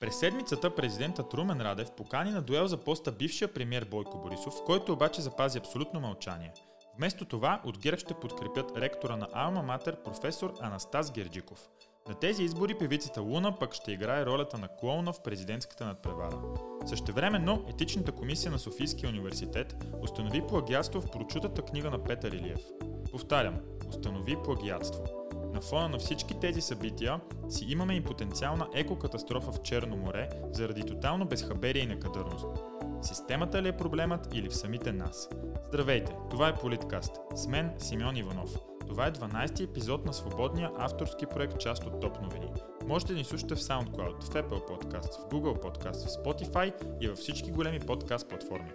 През седмицата президентът Румен Радев покани на дуел за поста бившия премьер Бойко Борисов, който обаче запази абсолютно мълчание. Вместо това от ГЕРБ ще подкрепят ректора на Алма Матер професор Анастас Герджиков. На тези избори певицата Луна пък ще играе ролята на клоуна в президентската надпревара. Същевременно етичната комисия на Софийския университет установи плагиатство в прочутата книга на Петър Илиев. Повтарям, установи плагиатство. На фона на всички тези събития си имаме и потенциална екокатастрофа в Черно море заради тотално безхаберие и некадърност. Системата ли е проблемът или в самите нас? Здравейте, това е Политкаст. С мен Симеон Иванов. Това е 12-ти епизод на свободния авторски проект част от Топ новини. Можете да ни слушате в SoundCloud, в Apple Podcast, в Google Podcast, в Spotify и във всички големи подкаст платформи.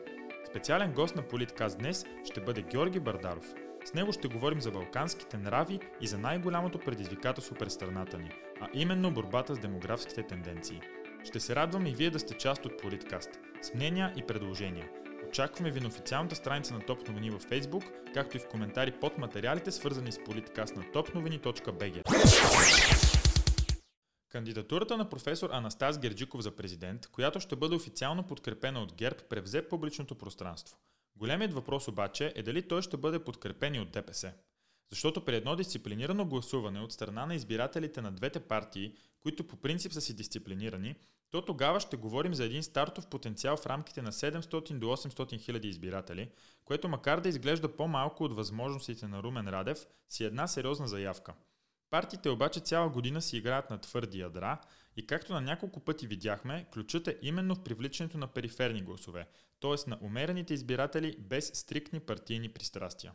Специален гост на Политкаст днес ще бъде Георги Бардаров. С него ще говорим за балканските нрави и за най-голямото предизвикателство пред страната ни, а именно борбата с демографските тенденции. Ще се радвам и вие да сте част от Политкаст, с мнения и предложения – Очакваме ви на официалната страница на Топ новини във Facebook, както и в коментари под материалите, свързани с политикаст на topnovini.bg. Кандидатурата на професор Анастас Герджиков за президент, която ще бъде официално подкрепена от ГЕРБ, превзе публичното пространство. Големият въпрос обаче е дали той ще бъде подкрепен и от ДПС. Защото при едно дисциплинирано гласуване от страна на избирателите на двете партии, които по принцип са си дисциплинирани, то тогава ще говорим за един стартов потенциал в рамките на 700 до 800 хиляди избиратели, което макар да изглежда по-малко от възможностите на Румен Радев, си е една сериозна заявка. Партиите обаче цяла година си играят на твърди ядра и както на няколко пъти видяхме, ключът е именно в привличането на периферни гласове, т.е. на умерените избиратели без стриктни партийни пристрастия.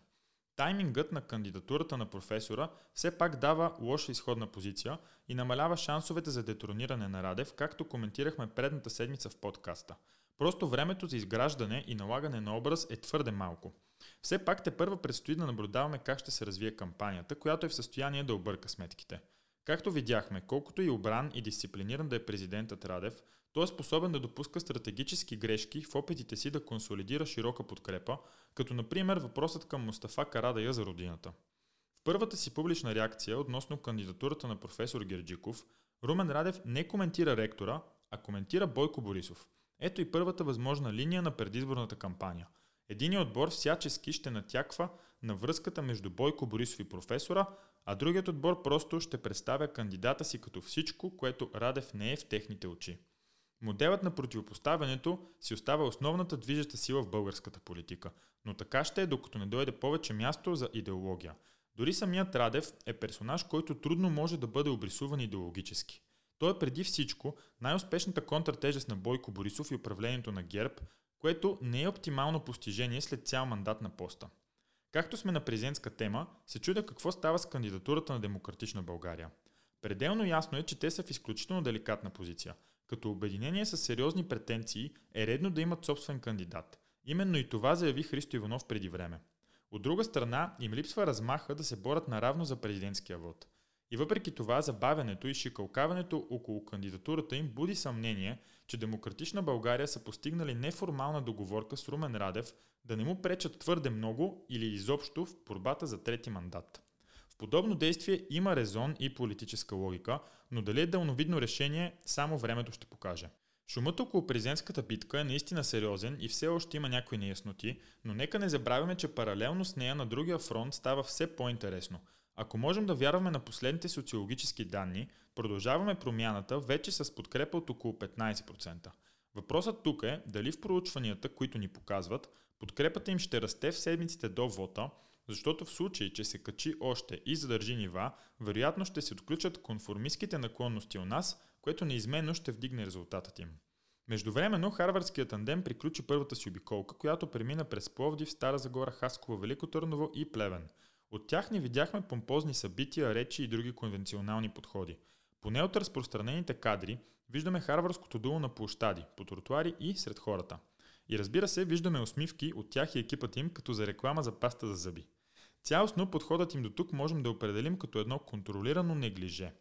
Таймингът на кандидатурата на професора все пак дава лоша изходна позиция и намалява шансовете за детрониране на Радев, както коментирахме предната седмица в подкаста. Просто времето за изграждане и налагане на образ е твърде малко. Все пак те първа предстои да наблюдаваме как ще се развие кампанията, която е в състояние да обърка сметките. Както видяхме, колкото и обран и дисциплиниран да е президентът Радев, той е способен да допуска стратегически грешки в опитите си да консолидира широка подкрепа, като например въпросът към Мустафа Карадая за родината. В първата си публична реакция относно кандидатурата на професор Герджиков, Румен Радев не коментира ректора, а коментира Бойко Борисов. Ето и първата възможна линия на предизборната кампания. Единият отбор всячески ще натяква на връзката между Бойко Борисов и професора, а другият отбор просто ще представя кандидата си като всичко, което Радев не е в техните очи. Моделът на противопоставянето си остава основната движеща сила в българската политика, но така ще е докато не дойде повече място за идеология. Дори самият Радев е персонаж, който трудно може да бъде обрисуван идеологически. Той е преди всичко най-успешната контртежест на Бойко Борисов и управлението на ГЕРБ, което не е оптимално постижение след цял мандат на поста. Както сме на президентска тема, се чудя какво става с кандидатурата на Демократична България. Пределно ясно е, че те са в изключително деликатна позиция – като обединение с сериозни претенции е редно да имат собствен кандидат. Именно и това заяви Христо Иванов преди време. От друга страна, им липсва размаха да се борят наравно за президентския вод. И въпреки това, забавянето и шикалкаването около кандидатурата им буди съмнение, че Демократична България са постигнали неформална договорка с Румен Радев да не му пречат твърде много или изобщо в борбата за трети мандат подобно действие има резон и политическа логика, но дали е дълновидно решение, само времето ще покаже. Шумът около президентската битка е наистина сериозен и все още има някои неясноти, но нека не забравяме, че паралелно с нея на другия фронт става все по-интересно. Ако можем да вярваме на последните социологически данни, продължаваме промяната вече с подкрепа от около 15%. Въпросът тук е дали в проучванията, които ни показват, подкрепата им ще расте в седмиците до вота, защото в случай, че се качи още и задържи нива, вероятно ще се отключат конформистските наклонности у нас, което неизменно ще вдигне резултатът им. Междувременно Харвардският тандем приключи първата си обиколка, която премина през Пловдив, Стара Загора, Хасково, Велико Търново и Плевен. От тях не видяхме помпозни събития, речи и други конвенционални подходи. Поне от разпространените кадри виждаме харвардското дуло на площади, по тротуари и сред хората. И разбира се, виждаме усмивки от тях и екипът им, като за реклама за паста за зъби. Цялостно подходът им до тук можем да определим като едно контролирано неглиже.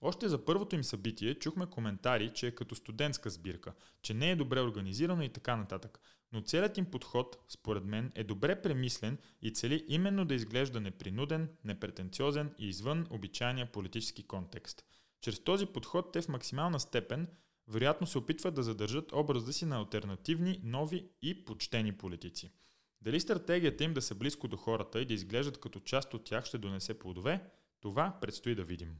Още за първото им събитие чухме коментари, че е като студентска сбирка, че не е добре организирано и така нататък. Но целият им подход, според мен, е добре премислен и цели именно да изглежда непринуден, непретенциозен и извън обичайния политически контекст. Чрез този подход те в максимална степен вероятно се опитват да задържат образа си на альтернативни, нови и почтени политици. Дали стратегията им да са близко до хората и да изглеждат като част от тях ще донесе плодове, това предстои да видим.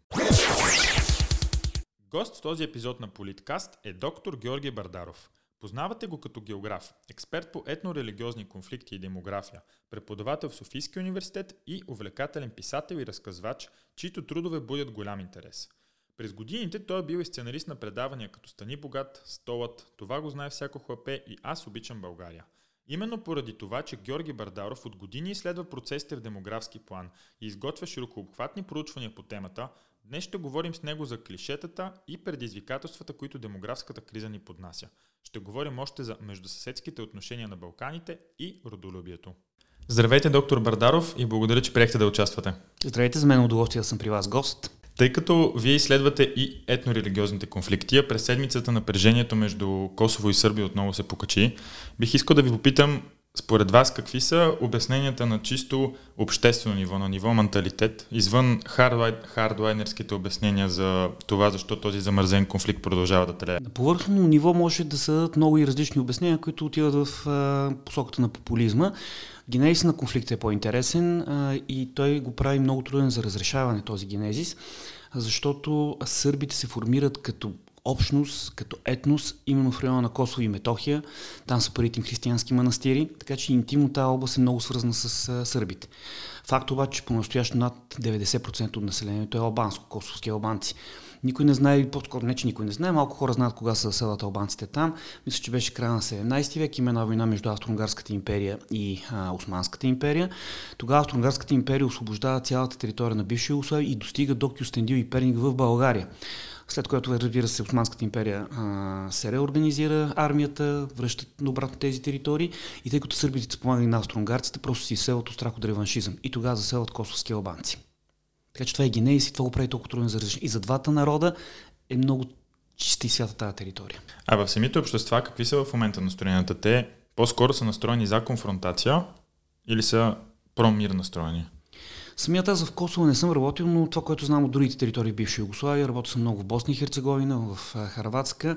Гост в този епизод на Политкаст е доктор Георги Бардаров. Познавате го като географ, експерт по етнорелигиозни конфликти и демография, преподавател в Софийския университет и увлекателен писател и разказвач, чието трудове будят голям интерес. През годините той е бил и сценарист на предавания като Стани богат, Столът, Това го знае всяко хлапе и Аз обичам България. Именно поради това, че Георги Бардаров от години изследва процесите в демографски план и изготвя широкообхватни проучвания по темата, днес ще говорим с него за клишетата и предизвикателствата, които демографската криза ни поднася. Ще говорим още за междусъседските отношения на Балканите и родолюбието. Здравейте, доктор Бардаров, и благодаря, че приехте да участвате. Здравейте, за мен е удоволствие да съм при вас гост. Тъй като вие изследвате и етнорелигиозните конфликти, а през седмицата напрежението между Косово и Сърбия отново се покачи, бих искал да ви попитам според вас, какви са обясненията на чисто обществено ниво, на ниво менталитет, извън хардлайнерските обяснения за това, защо този замързен конфликт продължава да трае? На повърхно ниво може да са много и различни обяснения, които отиват в а, посоката на популизма. Генезис на конфликта е по-интересен а, и той го прави много труден за разрешаване този генезис, защото сърбите се формират като общност, като етнос, именно в района на Косово и Метохия. Там са първите им християнски манастири, така че интимно тази област е много свързана с сърбите. Факт обаче, че по-настоящо над 90% от населението е албанско, косовски албанци. Никой не знае, по-скоро не, че никой не знае, малко хора знаят кога са заселват албанците там. Мисля, че беше края на 17 век, има една война между Австро-Унгарската империя и а, Османската империя. Тогава Австро-Унгарската империя освобождава цялата територия на бивша Югославия и достига до Кюстендил и Перник в България. След което, разбира се, Османската империя а, се реорганизира армията, връщат обратно тези територии и тъй като сърбите са помагали на австро-унгарците, просто си изселват от страх от реваншизъм и тогава заселват косовски албанци. Така че това е генеис и това го прави толкова трудно за разрешение. И за двата народа е много чиста и свята тази територия. А в самите общества какви са в момента настроенията? Те по-скоро са настроени за конфронтация или са промир настроени? Самият аз в Косово не съм работил, но това, което знам от другите територии бивша Югославия, работил съм много в Босна и Херцеговина, в Харватска.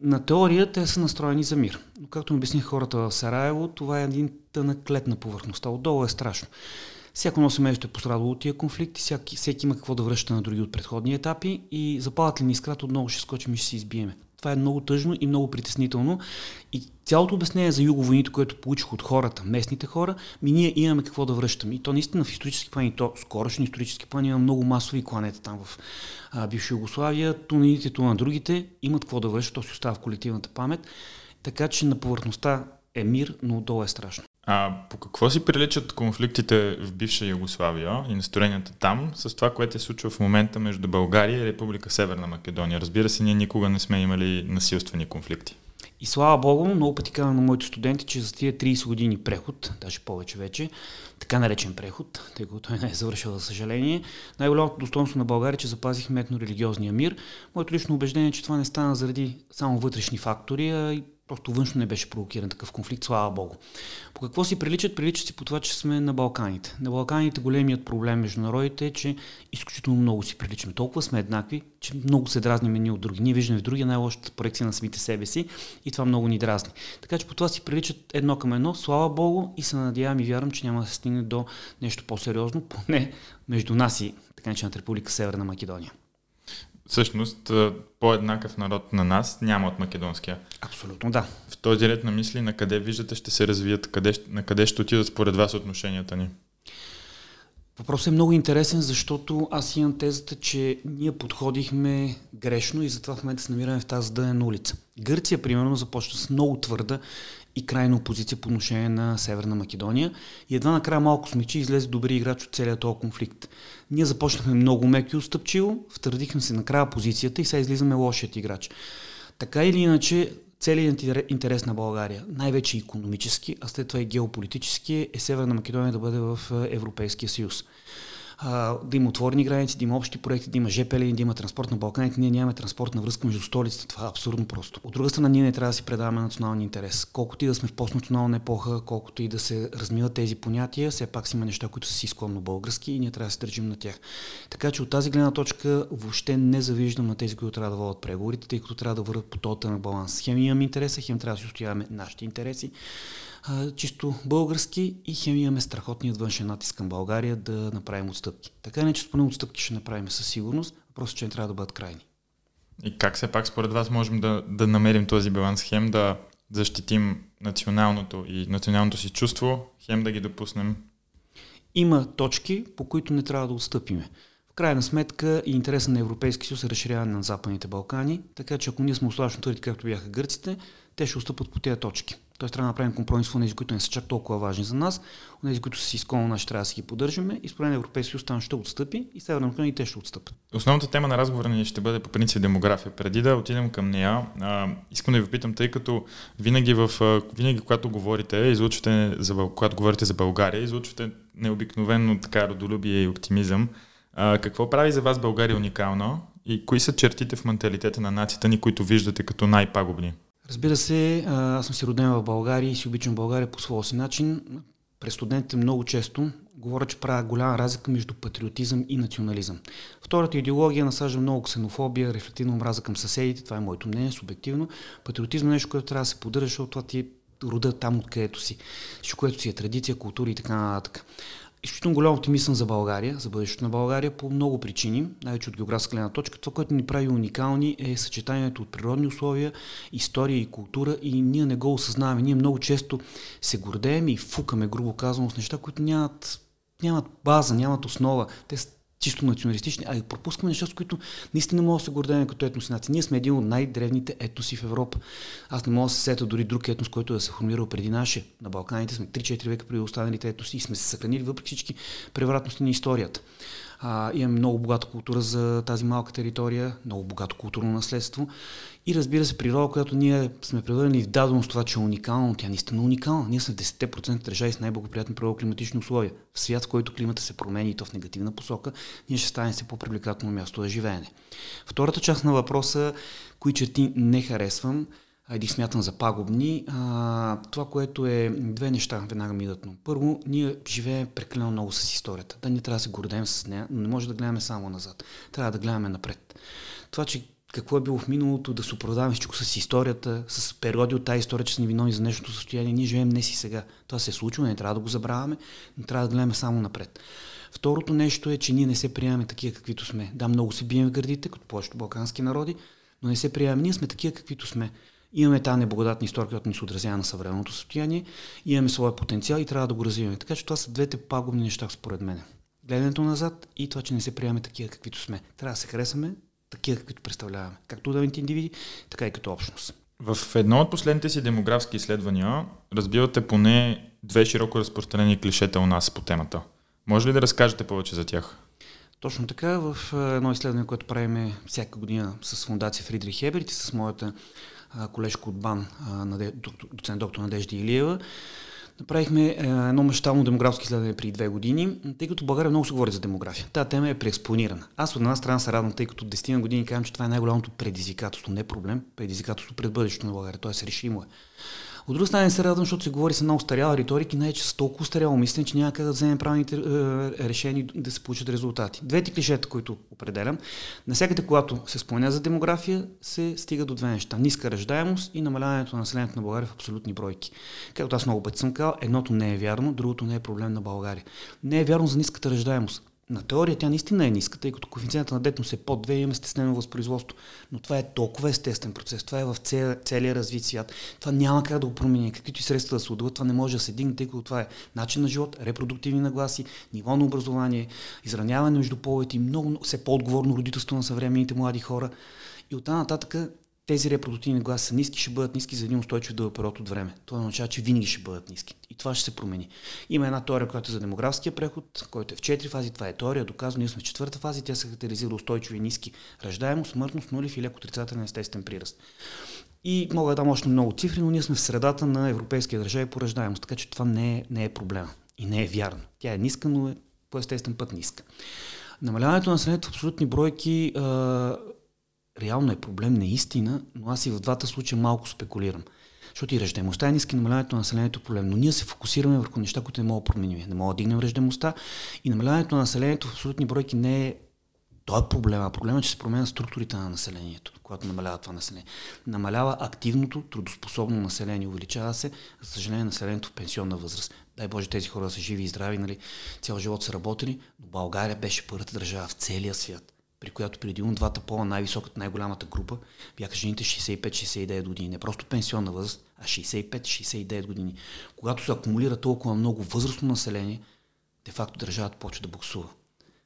На теория те са настроени за мир. Но както ми обясних хората в Сараево, това е един тънък лед на повърхността. Отдолу е страшно. Всяко едно семейство е пострадало от тия конфликти, всяки, всеки има какво да връща на други от предходни етапи и запалят ли ни искрат, отново ще скочим и ще се избиеме. Това е много тъжно и много притеснително. И цялото обяснение за юговойните, което получих от хората, местните хора, ми ние имаме какво да връщаме. И то наистина в исторически план, и то скорошни исторически план има много масови кланета там в а, бивша Югославия. Ту на едните, ту на другите имат какво да връщат, то си остава в колективната памет. Така че на повърхността е мир, но отдолу е страшно. А по какво си приличат конфликтите в бивша Югославия и настроенията там с това, което се случва в момента между България и Република Северна Македония? Разбира се, ние никога не сме имали насилствени конфликти. И слава Богу, много пъти казвам на моите студенти, че за тия 30 години преход, даже повече вече, така наречен преход, тъй като той не е завършил, за съжаление, най-голямото достоинство на България е, че запазихме етно-религиозния мир. Моето лично убеждение е, че това не стана заради само вътрешни фактори, а и Просто външно не беше провокиран такъв конфликт, слава Богу. По какво си приличат? Приличат си по това, че сме на Балканите. На Балканите големият проблем между народите е, че изключително много си приличаме. Толкова сме еднакви, че много се дразним едни от други. Ние виждаме в другия най-лошата проекция на самите себе си и това много ни дразни. Така че по това си приличат едно към едно, слава Богу, и се надявам и вярвам, че няма да се стигне до нещо по-сериозно, поне между нас и така начината Република Северна Македония всъщност по-еднакъв народ на нас няма от македонския. Абсолютно да. В този ред на мисли, на къде виждате ще се развият, къде, на къде ще отидат според вас отношенията ни? Въпросът е много интересен, защото аз имам тезата, че ние подходихме грешно и затова в момента се намираме в тази дънена улица. Гърция, примерно, започна с много твърда и крайна опозиция по отношение на Северна Македония и едва накрая малко смечи излезе добри играч от целият този конфликт. Ние започнахме много меки и устъпчиво, втърдихме се накрая позицията и сега излизаме лошият играч. Така или иначе, целият интерес на България, най-вече економически, а след това и геополитически, е Северна Македония да бъде в Европейския съюз. Да има отворени граници, да има общи проекти, да има ЖП линии, да има транспорт на Балканите. Ние нямаме транспортна връзка между столиците. Това е абсурдно просто. От друга страна, ние не трябва да си предаваме националния интерес. Колкото и да сме в постнационална епоха, колкото и да се размиват тези понятия, все пак си има неща, които са си изконно български и ние трябва да се държим на тях. Така че от тази гледна точка въобще не завиждам на тези, които трябва да водят преговорите, тъй като трябва да върват по на баланс. Хем имаме интереса, хем трябва да си устояваме нашите интереси а, чисто български и хем имаме страхотният външен натиск към България да направим отстъпки. Така не, че поне отстъпки ще направим със сигурност, просто че не трябва да бъдат крайни. И как все пак според вас можем да, да намерим този баланс? Хем да защитим националното и националното си чувство, хем да ги допуснем? Има точки, по които не трябва да отстъпиме. В крайна сметка и интереса на Европейски съюз е разширяване на Западните Балкани, така че ако ние сме оставащно твърди, както бяха гърците, те ще отстъпат по тези точки. Тоест трябва да направим компромис в тези, които не са чак толкова важни за нас, тези, които са си изконно наши, трябва да си ги поддържаме и според Европейския съюз там ще отстъпи и Северна Македония и те ще отстъпят. Основната тема на разговора ни ще бъде по принцип демография. Преди да отидем към нея, а, искам да ви попитам, тъй като винаги, в, винаги когато говорите, излучвате за, когато говорите за България, излучвате необикновено така родолюбие и оптимизъм. А, какво прави за вас България уникална и кои са чертите в менталитета на нацията ни, които виждате като най-пагубни? Разбира се, аз съм си роден в България и си обичам България по своя си начин. През студентите много често говоря, че правя голяма разлика между патриотизъм и национализъм. Втората идеология насажда много ксенофобия, рефлективна омраза към съседите, това е моето мнение, субективно. Патриотизъм е нещо, което трябва да се поддържа, защото това ти е рода там, откъдето си, всичко, което си е традиция, култура и така нататък изключително голям оптимист за България, за бъдещето на България по много причини, най-вече от географска гледна точка. Това, което ни прави уникални е съчетанието от природни условия, история и култура и ние не го осъзнаваме. Ние много често се гордеем и фукаме, грубо казано, с неща, които нямат, нямат база, нямат основа. Те чисто националистични, а и пропускаме неща, с които наистина мога да се гордеем като етноси нации. Ние сме един от най-древните етноси в Европа. Аз не мога да се сета дори друг етнос, който да се формирал преди наше. На Балканите сме 3-4 века преди останалите етноси и сме се съхранили въпреки всички превратности на историята. А, имаме много богата култура за тази малка територия, много богато културно наследство и разбира се, природа, която ние сме превърнали в даденост това, че е уникална, тя наистина е уникална. Ние сме 10% държави с най-благоприятни природно-климатични условия. В свят, в който климата се промени и то в негативна посока, ние ще станем се по-привлекателно място за живеене. Втората част на въпроса, кои черти не харесвам, а ги смятам за пагубни. А, това, което е две неща, веднага ми идват. Първо, ние живеем прекалено много с историята. Да, ние трябва да се гордеем с нея, но не може да гледаме само назад. Трябва да гледаме напред. Това, че какво е било в миналото, да се оправдаваме всичко с историята, с периоди от тази история, че ни виновни за днешното състояние. Ние живеем днес и сега. Това се е случило, не трябва да го забравяме, но трябва да гледаме само напред. Второто нещо е, че ние не се приемаме такива каквито сме. Да, много се бием в гърдите, като повечето балкански народи, но не се приемаме. Ние сме такива каквито сме. Имаме тази неблагодатна история, която ни се отразява на съвременното състояние, имаме своя потенциал и трябва да го развиваме. Така че това са двете пагубни неща, според мен. Гледането назад и това, че не се приемаме такива, каквито сме. Трябва да се харесаме такива, каквито представляваме. Както отделните индивиди, така и като общност. В едно от последните си демографски изследвания разбивате поне две широко разпространени клишета у нас по темата. Може ли да разкажете повече за тях? Точно така, в едно изследване, което правиме всяка година с фундация Фридрих Хеберт и с моята колежка от БАН, доцент доктор Надежда Илиева, Направихме е, едно мащабно демографско изследване преди две години, тъй като България много се говори за демография. Тази тема е преекспонирана. Аз от една страна се радвам, тъй като 10 на години казвам, че това е най-голямото предизвикателство, не проблем, предизвикателство пред бъдещето на България. Тоест решимо е. От друга страна не се радвам, защото се говори с много старяла риторика и най-че с толкова старяло мислене, че няма как да вземем правилните е, решения да се получат резултати. Двете клишета, които определям, навсякъде, когато се спомня за демография, се стига до две неща. Ниска ръждаемост и намаляването на населението на България в абсолютни бройки. Както аз много пъти съм казал, едното не е вярно, другото не е проблем на България. Не е вярно за ниската ръждаемост. На теория тя наистина е ниска, тъй като коефициента на детност е под 2 и имаме стеснено възпроизводство. Но това е толкова естествен процес, това е в цел, целия развит свят. Това няма как да го промени. Каквито и средства да се отдават, това не може да се дигне, тъй като това е начин на живот, репродуктивни нагласи, ниво на образование, изравняване между половете и много, все по-отговорно родителство на съвременните млади хора. И оттам нататък тези репродуктивни гласи са ниски, ще бъдат ниски за един устойчив дълъг период от време. Това означава, че винаги ще бъдат ниски. И това ще се промени. Има една теория, която е за демографския преход, който е в четири фази. Това е теория, доказано. Ние сме в четвърта фаза. Тя се характеризира устойчиви ниски ръждаемост, смъртност, нулев и леко отрицателен естествен прираст. И мога да дам още много цифри, но ние сме в средата на европейския държави по ръждаемост, така че това не е, не е проблема. И не е вярно. Тя е ниска, но е по естествен път ниска. Намаляването на населението в абсолютни бройки а, реално е проблем, наистина, но аз и в двата случая малко спекулирам. Защото и ръждемостта е ниска, намаляването на населението е проблем. Но ние се фокусираме върху неща, които не могат да променим. Не мога да дигнем ръждемостта и намаляването на населението в абсолютни бройки не е той е проблема. Проблема е, че се променя структурите на населението, когато намалява това население. Намалява активното, трудоспособно население, увеличава се, за съжаление, населението в пенсионна възраст. Дай Боже, тези хора са живи и здрави, нали? цял живот са работили, но България беше първата държава в целия свят, при която преди от двата пола най-високата, най-голямата група бяха жените 65-69 години. Не просто пенсионна възраст, а 65-69 години. Когато се акумулира толкова много възрастно население, де-факто държавата почва да буксува.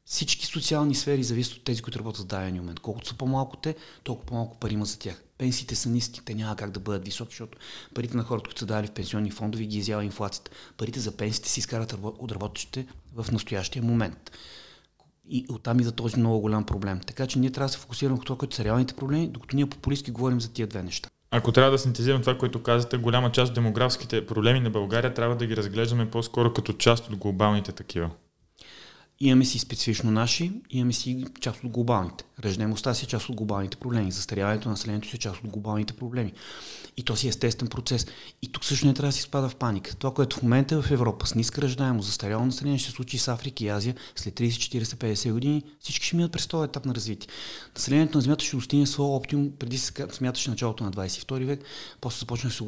Всички социални сфери зависят от тези, които работят в даден момент. Колкото са по-малко те, толкова по-малко пари има за тях. Пенсиите са ниски, те няма как да бъдат високи, защото парите на хората, които са дали в пенсионни фондове, ги изява инфлацията. Парите за пенсиите си изкарат от работещите в настоящия момент. И оттам идва този много голям проблем. Така че ние трябва да се фокусираме върху това, което са реалните проблеми, докато ние популистски говорим за тия две неща. Ако трябва да синтезирам това, което казвате, голяма част от демографските проблеми на България трябва да ги разглеждаме по-скоро като част от глобалните такива. Имаме си специфично наши, имаме си част от глобалните. Ръждаемостта си е част от глобалните проблеми. Застаряването на населението си е част от глобалните проблеми. И то си е естествен процес. И тук също не трябва да си спада в паника. Това, което в момента е в Европа с ниска ръждаемост, застаряло население, ще се случи с Африка и Азия след 30, 40, 50 години. Всички ще минат през този етап на развитие. Населението на Земята ще достигне своя оптимум, преди смяташе началото на 22 век, после започна да се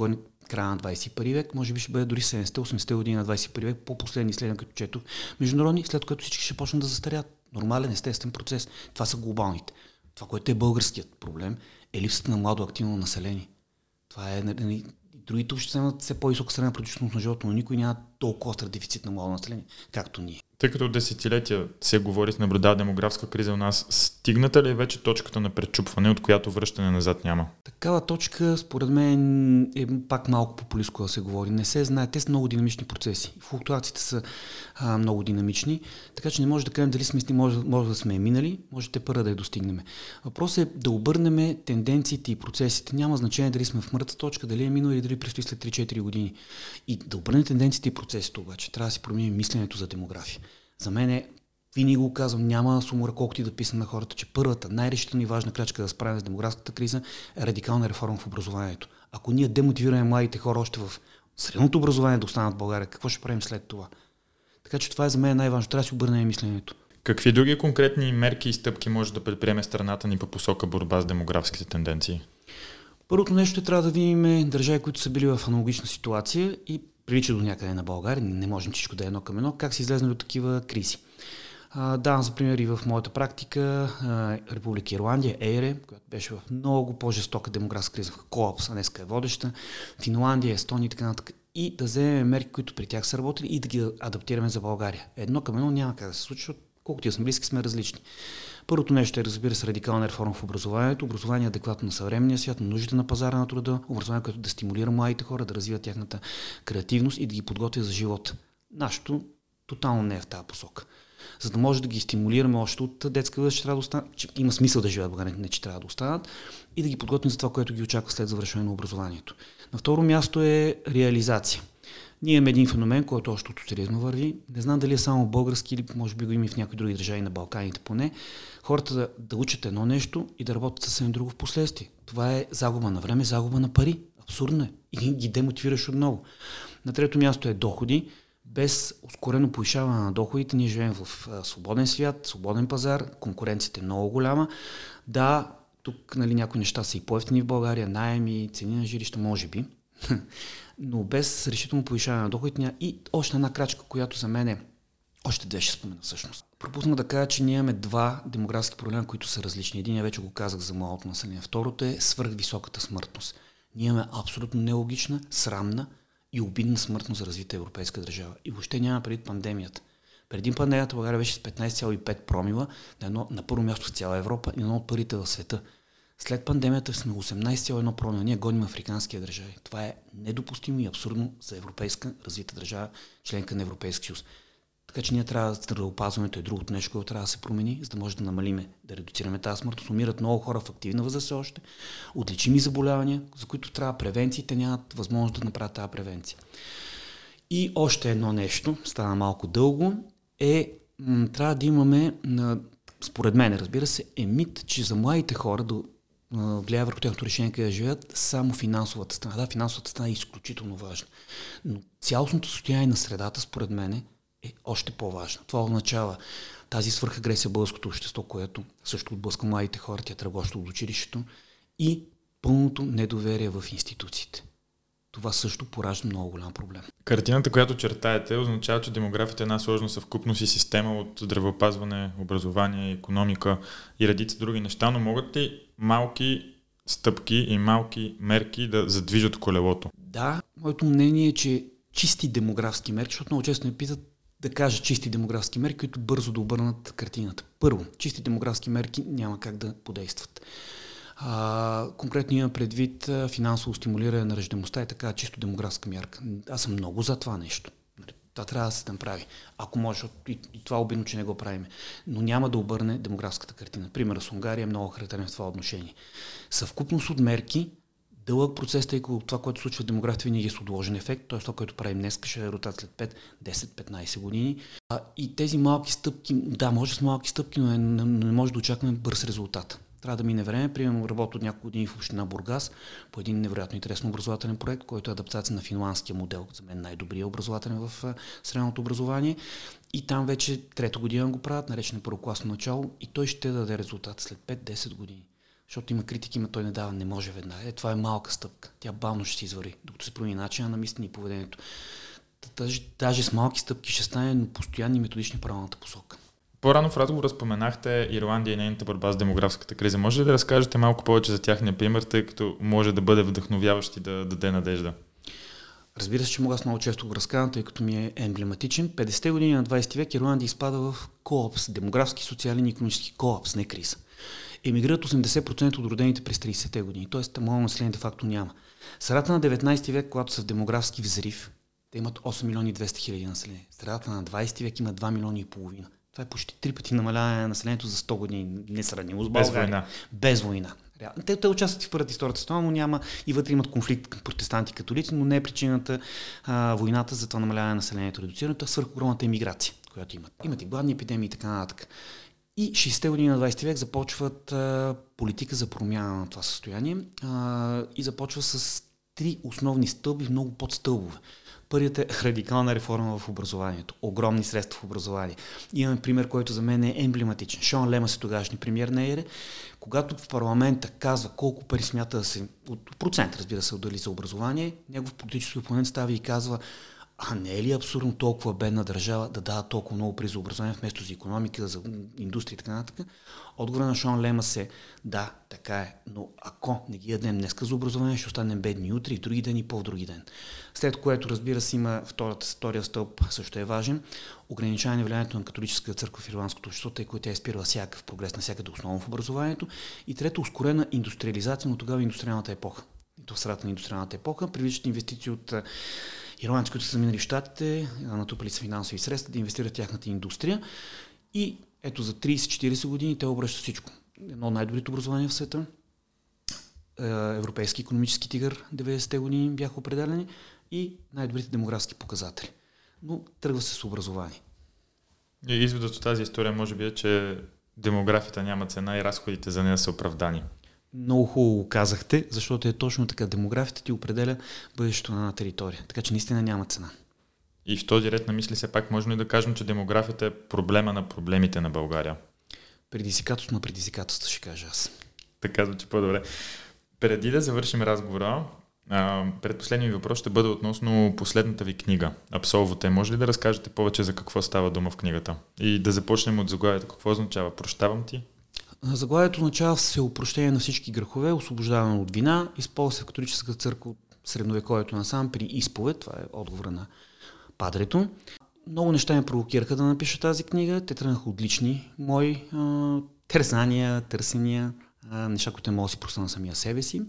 края на 21 век, може би ще бъде дори 70-80 години на 21 век, по последни изследвания, като чето международни, след което всички ще почнат да застарят. Нормален, естествен процес. Това са глобалните. Това, което е българският проблем, е липсата на младо активно население. Това е нали, другите общества имат все по-висока средна продължителност на живота, но никой няма толкова остър дефицит на младо население, както ние. Тъй като десетилетия се говори, с наблюдава демографска криза у нас, стигната ли е вече точката на пречупване, от която връщане назад няма? Такава точка, според мен, е пак малко популистко да се говори. Не се знае, те са много динамични процеси. Флуктуациите са а, много динамични, така че не може да кажем дали сме, може, може да сме минали, може те първа да я достигнем. Въпросът е да обърнем тенденциите и процесите. Няма значение дали сме в мъртва точка, дали е минало или дали предстои след 3-4 години. И да обърнем тенденциите и процесите обаче. Трябва да си променим мисленето за демография. За мен е, винаги го казвам, няма сумора колкото и да писам на хората, че първата, най-решителна и важна крачка да справим с демографската криза е радикална реформа в образованието. Ако ние демотивираме младите хора още в средното образование да останат в България, какво ще правим след това? Така че това е за мен най-важно. Трябва да си обърнем мисленето. Какви други конкретни мерки и стъпки може да предприеме страната ни по посока борба с демографските тенденции? Първото нещо е трябва да видим държави, които са били в аналогична ситуация и прилича до някъде на България, не можем всичко да е едно към едно, как са излезнали от такива кризи. Давам за пример и в моята практика Република Ирландия, ЕЙРЕ, която беше в много по-жестока демографска криза, колапс, а днеска е водеща, Финландия, Естония и така нататък. И да вземем мерки, които при тях са работили и да ги адаптираме за България. Едно към едно няма как да се защото колкото и сме близки, сме различни. Първото нещо е, разбира се, радикална реформа в образованието, образование адекватно на съвременния свят, на нуждите на пазара на труда, образование, което да стимулира младите хора да развиват тяхната креативност и да ги подготвя за живота. Нашето тотално не е в тази посока. За да може да ги стимулираме още от детска възраст, трябва да останат, че има смисъл да живеят в България, не че трябва да останат, и да ги подготвим за това, което ги очаква след завършване на образованието. На второ място е реализация. Ние имаме един феномен, който още от социализма върви. Не знам дали е само български или може би го има и в някои други държави на Балканите поне. Хората да, да учат едно нещо и да работят съвсем друго в последствие. Това е загуба на време, загуба на пари. Абсурдно е. И ги демотивираш отново. На трето място е доходи. Без ускорено повишаване на доходите ние живеем в свободен свят, свободен пазар, конкуренцията е много голяма. Да, тук нали, някои неща са и по-ефтини в България, найеми, цени на жилища, може би. но без решително повишаване на доходите и още една крачка, която за мен е още две ще спомена всъщност. Пропуснах да кажа, че ние имаме два демографски проблема, които са различни. Един вече го казах за малото население. Второто е свръхвисоката смъртност. Ние имаме абсолютно нелогична, срамна и обидна смъртност за развита европейска държава. И въобще няма преди пандемията. Преди пандемията България беше с 15,5 промила на, едно, на първо място в цяла Европа и едно от първите в света. След пандемията сме 18,1 промила. Ние гоним африканския държави. Това е недопустимо и абсурдно за европейска развита държава, членка на Европейския съюз. Така че ние трябва, здравеопазването е другото нещо, което трябва да се промени, за да може да намалиме, да редуцираме тази смъртност. Умират много хора в активна възраст още, отличими заболявания, за които трябва превенции, те нямат възможност да направят тази превенция. И още едно нещо, стана малко дълго, е м- трябва да имаме, на, според мен, разбира се, е мит, че за младите хора да влияе върху тяхното решение къде живеят само финансовата страна. Да, финансовата страна е изключително важна. Но цялостното състояние на средата, според мен, е още по-важно. Това означава тази свърхагресия българското общество, което също отблъска младите хора, тя тръгва още от училището и пълното недоверие в институциите. Това също поражда много голям проблем. Картината, която чертаете, означава, че демографията е една сложна съвкупност и система от здравеопазване, образование, економика и редица други неща, но могат ли малки стъпки и малки мерки да задвижат колелото? Да, моето мнение е, че чисти демографски мерки, защото много често ме питат да кажа чисти демографски мерки, които бързо да обърнат картината. Първо, чисти демографски мерки няма как да подействат. А, конкретно имам предвид финансово стимулиране на ръждемостта и така чисто демографска мярка. Аз съм много за това нещо. Нали, това трябва да се направи. Ако може, и, това обидно, че не го правиме. Но няма да обърне демографската картина. Примерът с Унгария е много характерен в това отношение. Съвкупност от мерки, дълъг процес, тъй като това, което случва в демографията, винаги е с отложен ефект. Т.е. това, което правим днес, ще е ротат след 5, 10, 15 години. А, и тези малки стъпки, да, може с малки стъпки, но не, не може да очакваме бърз резултат. Трябва да мине време. Примерно работя от няколко години в община Бургас по един невероятно интересен образователен проект, който е адаптация на финландския модел. За мен най-добрият образователен в средното образование. И там вече трета година го правят, наречено първокласно начало, и той ще даде резултат след 5-10 години. Защото има критики, но той не дава, не може веднага. Е, това е малка стъпка. Тя бавно ще се извари, докато се промени начина на мислене и поведението. Даже, даже с малки стъпки ще стане, но постоянни методични правилната посока. По-рано в разговора споменахте Ирландия и нейната борба с демографската криза. Може ли да разкажете малко повече за тяхния пример, тъй като може да бъде вдъхновяващ и да даде надежда? Разбира се, че мога аз много често го разказвам, тъй като ми е емблематичен. 50-те години на 20 век Ирландия изпада в коопс, демографски, социален и економически коопс, не криза. Емигрират 80% от родените през 30-те години, т.е. моят население де факто няма. Средата на 19 век, когато са в демографски взрив, те имат 8 милиони 200 хиляди население. Средата на 20 век има 2 милиони и половина. Това е почти три пъти намаляване на населението за 100 години, несравнимо с България. Без война. Без война. Те, те участват в първата историята с това, но няма и вътре имат конфликт към протестанти и католици, но не е причината а, войната за това намаляване на населението, редуцирането, а свърх огромната емиграция, която имат. Имат и гладни епидемии и така нататък. И 60-те години на 20 век започват а, политика за промяна на това състояние а, и започва с три основни стълби, много подстълбове. Първият е радикална реформа в образованието. Огромни средства в образование. Имаме пример, който за мен е емблематичен. Шон Лемас е тогашни премьер на ЕРЕ, когато в парламента казва колко пари смята да се, от процент разбира се, отдали за образование, негов политически опонент става и казва а не е ли абсурдно толкова бедна държава да дава толкова много пари за образование вместо за економика, за индустрия и така нататък? Отговора на Шон Лемас е да, така е, но ако не ги ядем днеска за образование, ще останем бедни утре и други ден и по-други ден. След което, разбира се, има втората, втория стълб също е важен. Ограничаване влиянието на католическата църква в ирландското общество, тъй като тя е спирала всякакъв прогрес на всякъде основно в образованието. И трето, ускорена индустриализация, но тогава индустриалната епоха. И то в средата на индустриалната епоха привличат инвестиции от ирландци, които са минали в Штатите, натрупали са финансови средства да инвестират в тяхната индустрия. И ето за 30-40 години те обръщат всичко. Едно от най-добрите образования в света. Е, европейски економически тигър 90-те години бяха определени и най-добрите демографски показатели. Но тръгва се с образование. И изводът от тази история може би е, че демографията няма цена и разходите за нея са оправдани. Много хубаво казахте, защото е точно така. Демографията ти определя бъдещето на една територия. Така че наистина няма цена. И в този ред на мисли все пак можем ли да кажем, че демографията е проблема на проблемите на България? Предизвикателство на предизвикателство, ще кажа аз. Така звучи по-добре. Преди да завършим разговора, предпоследният въпрос ще бъде относно последната ви книга, Абсолвоте. Може ли да разкажете повече за какво става дума в книгата? И да започнем от заглавието. Какво означава? Прощавам ти? Заглавието означава всеопрощение на всички грехове, освобождаване от вина, използва се в католическата църква от средновековието насам при изповед, това е отговора на падрето. Много неща ме провокираха да напиша тази книга. Те тръгнаха отлични мои а, търсания, търсения, а, неща, които не мога да си простя на самия себе си.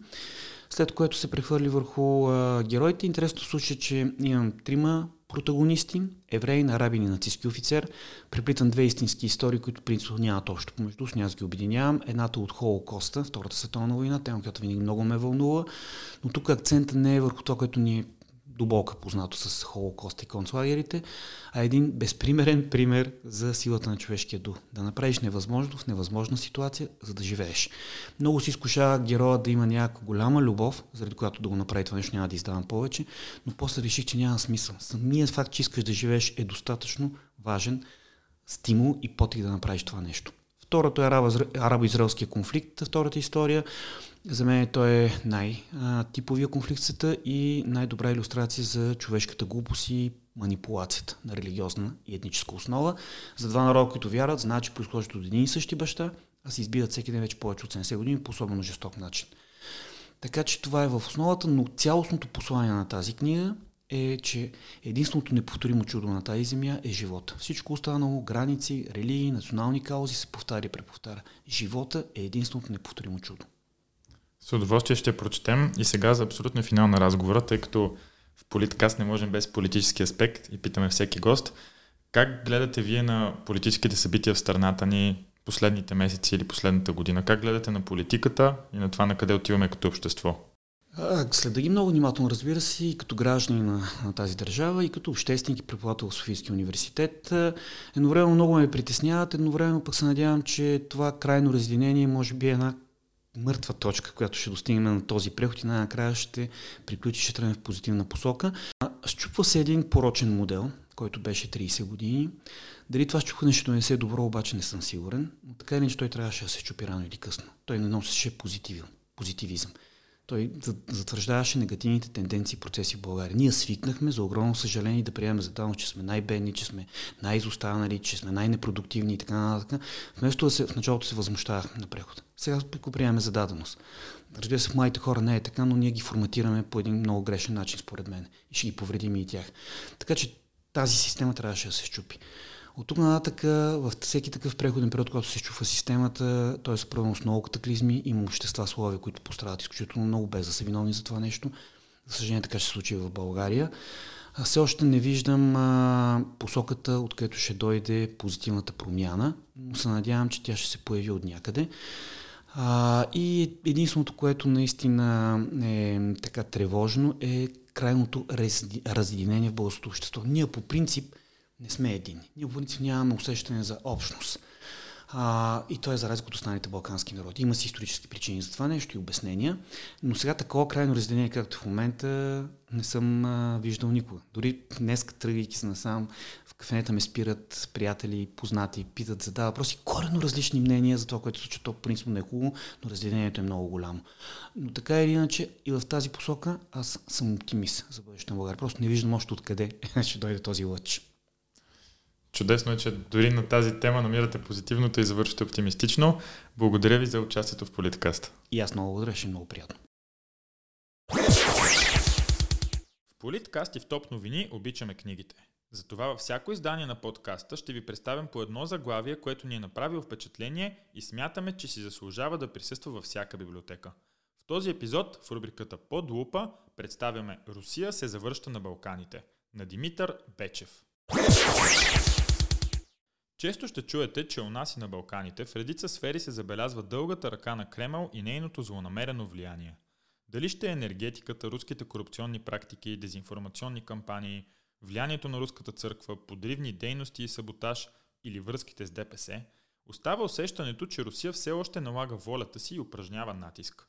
След което се прехвърли върху а, героите. Интересно случай, че имам трима протагонисти, евреин, арабин и нацистски офицер. Преплитам две истински истории, които принципно нямат общо помежду с, аз ги обединявам. Едната от Холокоста, Втората световна война, тема, която винаги много ме вълнува, но тук акцента не е върху това, което ни до познато с Холокост и концлагерите, а един безпримерен пример за силата на човешкия дух. Да направиш невъзможно в невъзможна ситуация, за да живееш. Много си изкушава героя да има някаква голяма любов, заради която да го направи това нещо, няма да издавам повече, но после реших, че няма смисъл. Самият факт, че искаш да живееш е достатъчно важен стимул и потик да направиш това нещо. Второто е арабо-израелския конфликт, втората история. За мен той е най-типовия конфликт света и най-добра иллюстрация за човешката глупост и манипулацията на религиозна и етническа основа. За два народа, които вярват, знаят, че произхождат от един и същи баща, а се избиват всеки ден вече повече от 70 години по особено жесток начин. Така че това е в основата, но цялостното послание на тази книга е, че единственото неповторимо чудо на тази земя е живота. Всичко останало, граници, религии, национални каузи се повтаря и преповтаря. Живота е единственото неповторимо чудо. С удоволствие ще прочетем и сега за абсолютно финал на разговора, тъй като в политикаст не можем без политически аспект и питаме всеки гост. Как гледате вие на политическите събития в страната ни последните месеци или последната година? Как гледате на политиката и на това на къде отиваме като общество? Следа ги много внимателно, разбира се, и като граждани на, на тази държава, и като общественик и преподавател в Софийския университет. Едновременно много ме притесняват, едновременно пък се надявам, че това крайно разединение може би е една мъртва точка, която ще достигнем на този преход и най-накрая ще приключи, ще тръгне в позитивна посока. Щупва се един порочен модел, който беше 30 години. Дали това щупване ще донесе добро, обаче не съм сигурен. Но така или иначе той трябваше да се щупи рано или късно. Той не носеше позитивизъм. Той затвърждаваше негативните тенденции и процеси в България. Ние свикнахме, за огромно съжаление, да приемем за дано, че сме най-бедни, че сме най-изостанали, че сме най-непродуктивни и така нататък. Вместо да се, в началото се възмущавахме на преход. Сега го приемаме за даденост. Разбира се, в младите хора не е така, но ние ги форматираме по един много грешен начин, според мен. И ще ги повредим и тях. Така че тази система трябваше да се щупи. От тук нататък, във всеки такъв преходен период, когато се чува системата, той е съпровен с много катаклизми, има общества слови, които пострадат изключително много, без да са виновни за това нещо. За съжаление, така ще се случи в България. Все още не виждам а, посоката, откъдето ще дойде позитивната промяна, но се надявам, че тя ще се появи от някъде. А, и единственото, което наистина е така тревожно, е крайното разединение в българското общество. Ние по принцип не сме едини. Ние принцип нямаме усещане за общност. А, и то е за разлика от останалите балкански народи. Има си исторически причини за това нещо и обяснения, но сега такова крайно разделение, както в момента, не съм а, виждал никога. Дори днес, тръгвайки се насам, в кафенета ме спират приятели, познати, питат, задава въпроси, корено различни мнения за това, което се случва. То принцип не е хубаво, но разделението е много голямо. Но така или иначе, и в тази посока аз съм оптимист за бъдещето на България. Просто не виждам още откъде ще дойде този лъч. Чудесно е, че дори на тази тема намирате позитивното и завършите оптимистично. Благодаря ви за участието в Политкаст. И аз много благодаря, ще е много приятно. В Политкаст и в Топ новини обичаме книгите. Затова във всяко издание на подкаста ще ви представим по едно заглавие, което ни е направило впечатление и смятаме, че си заслужава да присъства във всяка библиотека. В този епизод в рубриката Под лупа представяме Русия се завръща на Балканите на Димитър Бечев. Често ще чуете, че у нас и на Балканите в редица сфери се забелязва дългата ръка на Кремъл и нейното злонамерено влияние. Дали ще е енергетиката, руските корупционни практики, дезинформационни кампании, влиянието на руската църква, подривни дейности и саботаж или връзките с ДПС, остава усещането, че Русия все още налага волята си и упражнява натиск.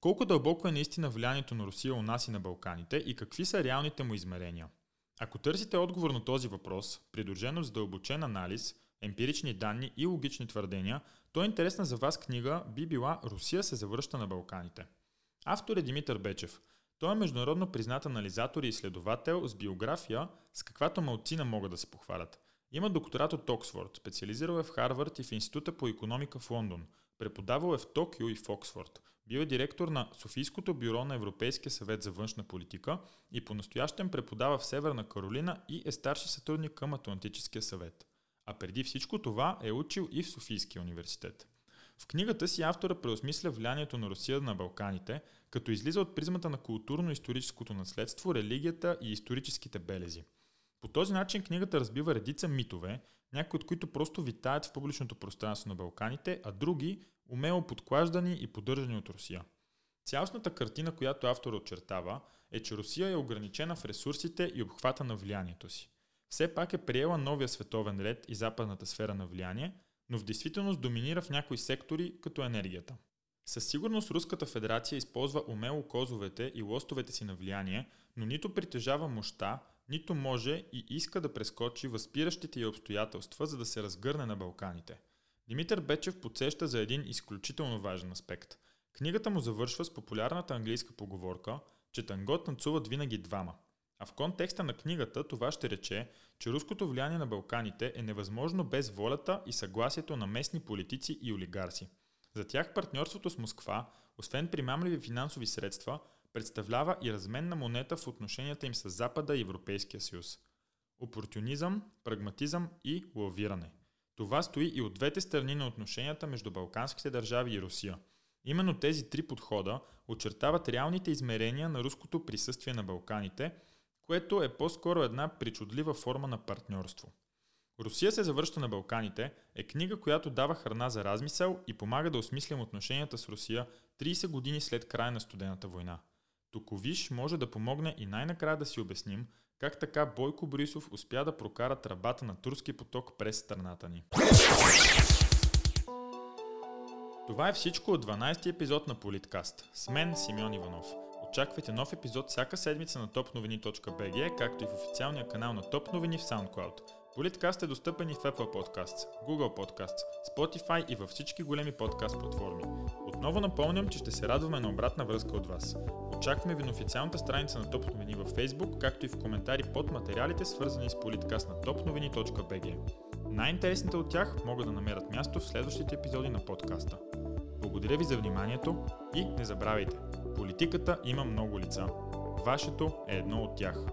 Колко дълбоко е наистина влиянието на Русия у нас и на Балканите и какви са реалните му измерения? Ако търсите отговор на този въпрос, придружено с дълбочен анализ, емпирични данни и логични твърдения, то интересна за вас книга би била Русия се завръща на Балканите. Автор е Димитър Бечев. Той е международно признат анализатор и изследовател с биография, с каквато малцина могат да се похвалят. Има докторат от Оксфорд, специализирал е в Харвард и в Института по економика в Лондон. Преподавал е в Токио и в Оксфорд. Бил е директор на Софийското бюро на Европейския съвет за външна политика и по-настоящем преподава в Северна Каролина и е старши сътрудник към Атлантическия съвет. А преди всичко това е учил и в Софийския университет. В книгата си автора преосмисля влиянието на Русия на Балканите, като излиза от призмата на културно-историческото наследство, религията и историческите белези. По този начин книгата разбива редица митове, някои от които просто витаят в публичното пространство на Балканите, а други умело подклаждани и поддържани от Русия. Цялостната картина, която автор очертава, е, че Русия е ограничена в ресурсите и обхвата на влиянието си. Все пак е приела новия световен ред и западната сфера на влияние, но в действителност доминира в някои сектори, като енергията. Със сигурност Руската федерация използва умело козовете и лостовете си на влияние, но нито притежава мощта, нито може и иска да прескочи възпиращите й обстоятелства, за да се разгърне на Балканите. Димитър Бечев подсеща за един изключително важен аспект. Книгата му завършва с популярната английска поговорка, че тангот танцуват винаги двама. А в контекста на книгата това ще рече, че руското влияние на Балканите е невъзможно без волята и съгласието на местни политици и олигарси. За тях партньорството с Москва, освен примамливи финансови средства, представлява и разменна монета в отношенията им с Запада и Европейския съюз. Опортунизъм, прагматизъм и лавиране. Това стои и от двете страни на отношенията между балканските държави и Русия. Именно тези три подхода очертават реалните измерения на руското присъствие на Балканите, което е по-скоро една причудлива форма на партньорство. Русия се завръща на Балканите е книга, която дава храна за размисъл и помага да осмислям отношенията с Русия 30 години след края на студената война. Токовиш може да помогне и най-накрая да си обясним как така Бойко Борисов успя да прокара тръбата на турски поток през страната ни. Това е всичко от 12-ти епизод на Политкаст. С мен Симеон Иванов. Очаквайте нов епизод всяка седмица на topnovini.bg, както и в официалния канал на Топ новини в SoundCloud. Политкаст е достъпен и в Apple Podcasts, Google Podcasts, Spotify и във всички големи подкаст платформи. Отново напомням, че ще се радваме на обратна връзка от вас. Очакваме ви на официалната страница на Топ новини във Facebook, както и в коментари под материалите, свързани с Политкаст на topnovini.bg. Най-интересните от тях могат да намерят място в следващите епизоди на подкаста. Благодаря ви за вниманието и не забравяйте, политиката има много лица. Вашето е едно от тях.